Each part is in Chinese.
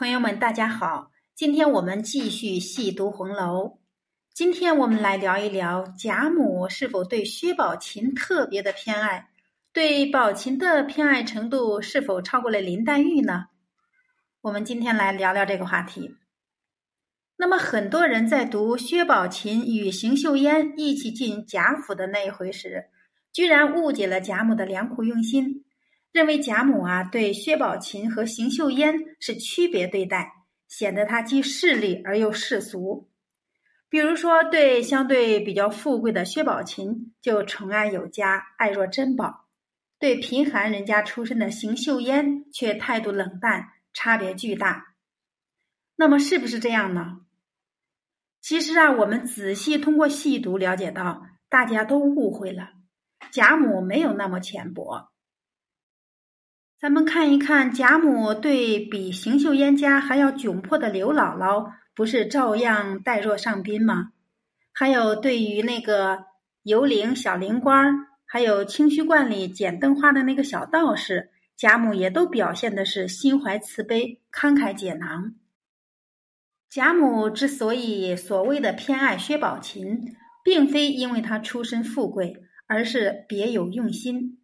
朋友们，大家好！今天我们继续细读红楼。今天我们来聊一聊贾母是否对薛宝琴特别的偏爱，对宝琴的偏爱程度是否超过了林黛玉呢？我们今天来聊聊这个话题。那么，很多人在读薛宝琴与邢岫烟一起进贾府的那一回时，居然误解了贾母的良苦用心。认为贾母啊对薛宝琴和邢岫烟是区别对待，显得她既势利而又世俗。比如说，对相对比较富贵的薛宝琴就宠爱有加，爱若珍宝；对贫寒人家出身的邢岫烟却态度冷淡，差别巨大。那么是不是这样呢？其实啊，我们仔细通过细读了解到，大家都误会了，贾母没有那么浅薄。咱们看一看，贾母对比邢岫烟家还要窘迫的刘姥姥，不是照样待若上宾吗？还有对于那个游灵小灵官还有清虚观里捡灯花的那个小道士，贾母也都表现的是心怀慈悲、慷慨解囊。贾母之所以所谓的偏爱薛宝琴，并非因为她出身富贵，而是别有用心。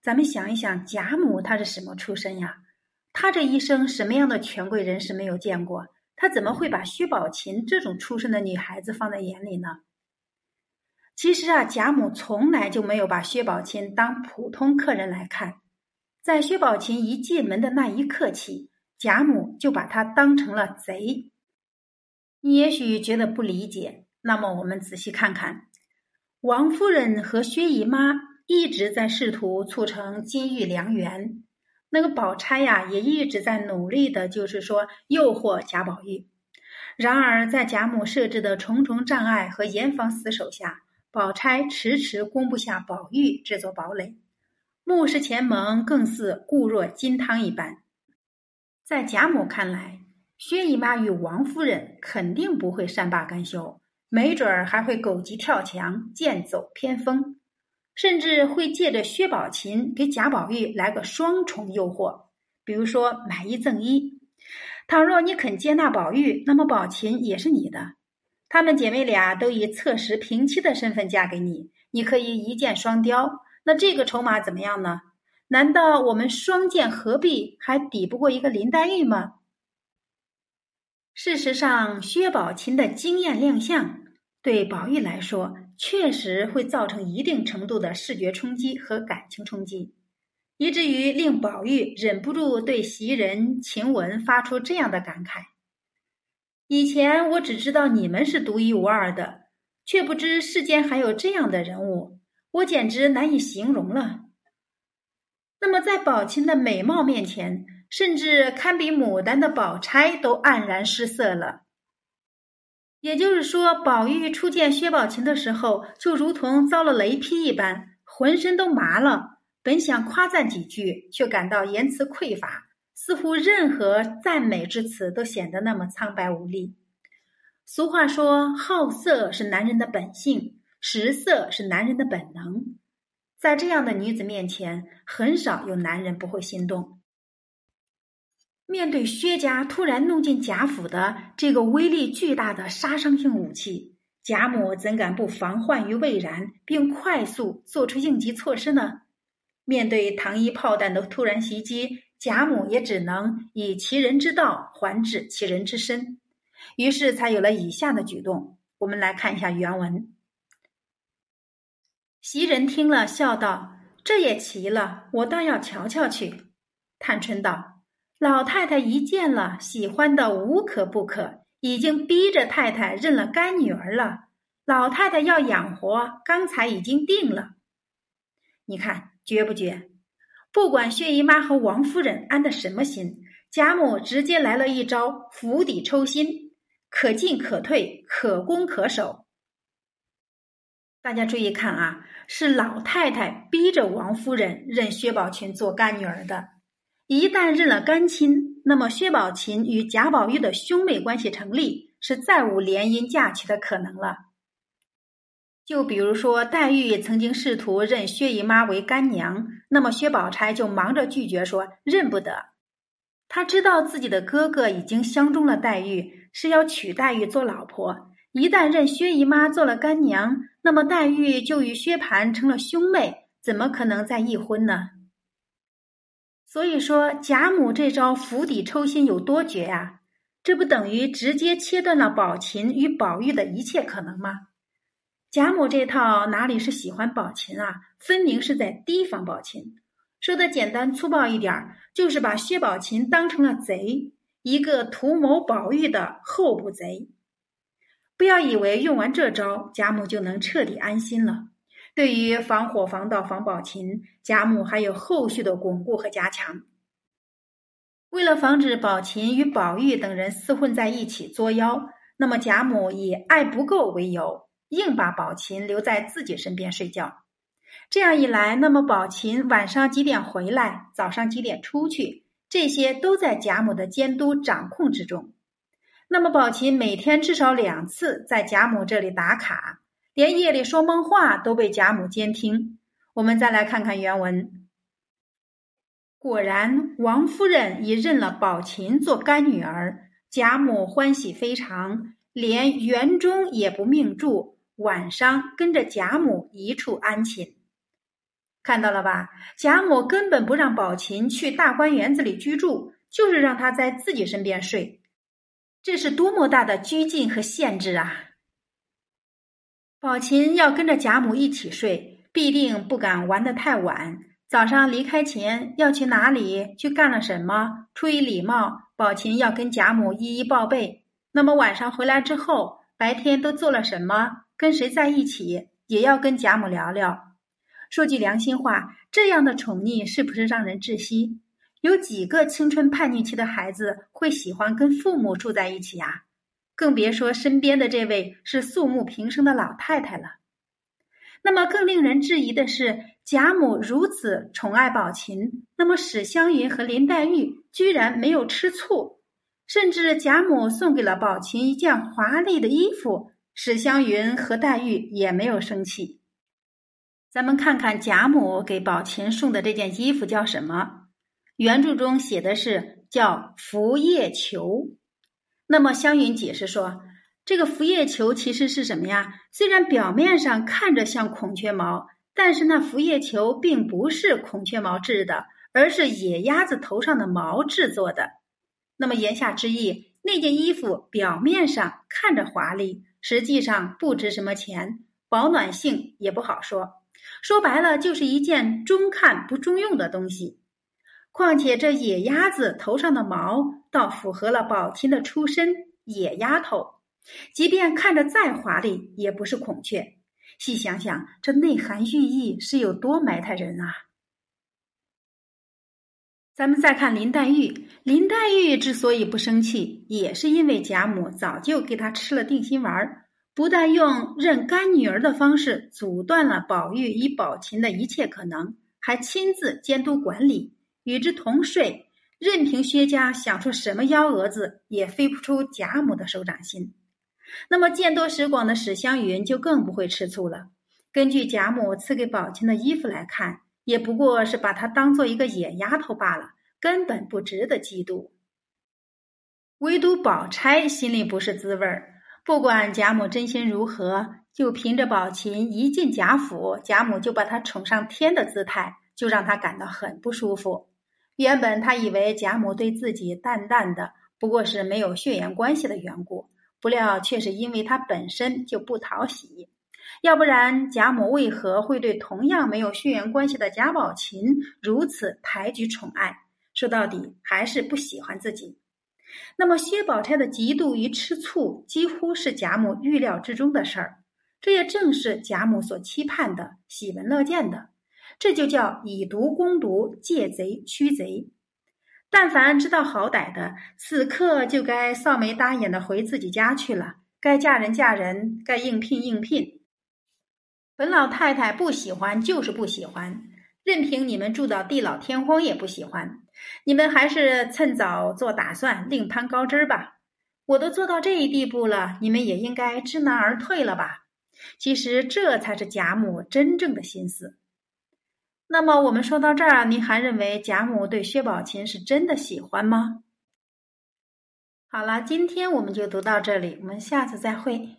咱们想一想，贾母她是什么出身呀？她这一生什么样的权贵人士没有见过？她怎么会把薛宝琴这种出身的女孩子放在眼里呢？其实啊，贾母从来就没有把薛宝琴当普通客人来看，在薛宝琴一进门的那一刻起，贾母就把她当成了贼。你也许觉得不理解，那么我们仔细看看，王夫人和薛姨妈。一直在试图促成金玉良缘，那个宝钗呀，也一直在努力的，就是说诱惑贾宝玉。然而，在贾母设置的重重障碍和严防死守下，宝钗迟迟攻不下宝玉这座堡垒，目视前盟更似固若金汤一般。在贾母看来，薛姨妈与王夫人肯定不会善罢甘休，没准儿还会狗急跳墙，剑走偏锋。甚至会借着薛宝琴给贾宝玉来个双重诱惑，比如说买一赠一。倘若你肯接纳宝玉，那么宝琴也是你的。她们姐妹俩都以侧室平妻的身份嫁给你，你可以一箭双雕。那这个筹码怎么样呢？难道我们双剑合璧还抵不过一个林黛玉吗？事实上，薛宝琴的惊艳亮相对宝玉来说。确实会造成一定程度的视觉冲击和感情冲击，以至于令宝玉忍不住对袭人、晴雯发出这样的感慨：“以前我只知道你们是独一无二的，却不知世间还有这样的人物，我简直难以形容了。”那么，在宝琴的美貌面前，甚至堪比牡丹的宝钗都黯然失色了。也就是说，宝玉初见薛宝琴的时候，就如同遭了雷劈一般，浑身都麻了。本想夸赞几句，却感到言辞匮乏，似乎任何赞美之词都显得那么苍白无力。俗话说：“好色是男人的本性，食色是男人的本能。”在这样的女子面前，很少有男人不会心动。面对薛家突然弄进贾府的这个威力巨大的杀伤性武器，贾母怎敢不防患于未然，并快速做出应急措施呢？面对糖衣炮弹的突然袭击，贾母也只能以其人之道还治其人之身，于是才有了以下的举动。我们来看一下原文。袭人听了，笑道：“这也奇了，我倒要瞧瞧去。”探春道。老太太一见了，喜欢的无可不可，已经逼着太太认了干女儿了。老太太要养活，刚才已经定了。你看绝不绝？不管薛姨妈和王夫人安的什么心，贾母直接来了一招釜底抽薪，可进可退，可攻可守。大家注意看啊，是老太太逼着王夫人认薛宝琴做干女儿的。一旦认了干亲，那么薛宝琴与贾宝玉的兄妹关系成立，是再无联姻嫁娶的可能了。就比如说，黛玉曾经试图认薛姨妈为干娘，那么薛宝钗就忙着拒绝说认不得。他知道自己的哥哥已经相中了黛玉，是要娶黛玉做老婆。一旦认薛姨妈做了干娘，那么黛玉就与薛蟠成了兄妹，怎么可能再议婚呢？所以说，贾母这招釜底抽薪有多绝呀？这不等于直接切断了宝琴与宝玉的一切可能吗？贾母这套哪里是喜欢宝琴啊，分明是在提防宝琴。说的简单粗暴一点，就是把薛宝琴当成了贼，一个图谋宝玉的后补贼。不要以为用完这招，贾母就能彻底安心了。对于防火、防盗、防宝琴，贾母还有后续的巩固和加强。为了防止宝琴与宝玉等人厮混在一起作妖，那么贾母以爱不够为由，硬把宝琴留在自己身边睡觉。这样一来，那么宝琴晚上几点回来，早上几点出去，这些都在贾母的监督掌控之中。那么宝琴每天至少两次在贾母这里打卡，连夜里说梦话都被贾母监听。我们再来看看原文。果然，王夫人已认了宝琴做干女儿，贾母欢喜非常，连园中也不命住，晚上跟着贾母一处安寝。看到了吧？贾母根本不让宝琴去大观园子里居住，就是让她在自己身边睡。这是多么大的拘禁和限制啊！宝琴要跟着贾母一起睡，必定不敢玩得太晚。早上离开前要去哪里？去干了什么？出于礼貌，宝琴要跟贾母一一报备。那么晚上回来之后，白天都做了什么？跟谁在一起？也要跟贾母聊聊。说句良心话，这样的宠溺是不是让人窒息？有几个青春叛逆期的孩子会喜欢跟父母住在一起呀？更别说身边的这位是素木平生的老太太了。那么更令人质疑的是，贾母如此宠爱宝琴，那么史湘云和林黛玉居然没有吃醋，甚至贾母送给了宝琴一件华丽的衣服，史湘云和黛玉也没有生气。咱们看看贾母给宝琴送的这件衣服叫什么？原著中写的是叫拂叶裘。那么湘云解释说。这个浮叶球其实是什么呀？虽然表面上看着像孔雀毛，但是那浮叶球并不是孔雀毛制的，而是野鸭子头上的毛制作的。那么言下之意，那件衣服表面上看着华丽，实际上不值什么钱，保暖性也不好说。说白了，就是一件中看不中用的东西。况且这野鸭子头上的毛，倒符合了宝琴的出身——野丫头。即便看着再华丽，也不是孔雀。细想想，这内涵寓意是有多埋汰人啊！咱们再看林黛玉，林黛玉之所以不生气，也是因为贾母早就给她吃了定心丸，不但用认干女儿的方式阻断了宝玉与宝琴的一切可能，还亲自监督管理，与之同睡，任凭薛家想出什么幺蛾子，也飞不出贾母的手掌心。那么见多识广的史湘云就更不会吃醋了。根据贾母赐给宝琴的衣服来看，也不过是把她当做一个野丫头罢了，根本不值得嫉妒。唯独宝钗心里不是滋味儿。不管贾母真心如何，就凭着宝琴一进贾府，贾母就把她宠上天的姿态，就让她感到很不舒服。原本她以为贾母对自己淡淡的，不过是没有血缘关系的缘故。不料却是因为他本身就不讨喜，要不然贾母为何会对同样没有血缘关系的贾宝琴如此抬举宠爱？说到底还是不喜欢自己。那么薛宝钗的嫉妒与吃醋，几乎是贾母预料之中的事儿。这也正是贾母所期盼的、喜闻乐见的。这就叫以毒攻毒，借贼驱贼。但凡知道好歹的，此刻就该臊眉搭眼的回自己家去了。该嫁人嫁人，该应聘应聘。本老太太不喜欢就是不喜欢，任凭你们住到地老天荒也不喜欢。你们还是趁早做打算，另攀高枝吧。我都做到这一地步了，你们也应该知难而退了吧？其实这才是贾母真正的心思。那么我们说到这儿，您还认为贾母对薛宝琴是真的喜欢吗？好了，今天我们就读到这里，我们下次再会。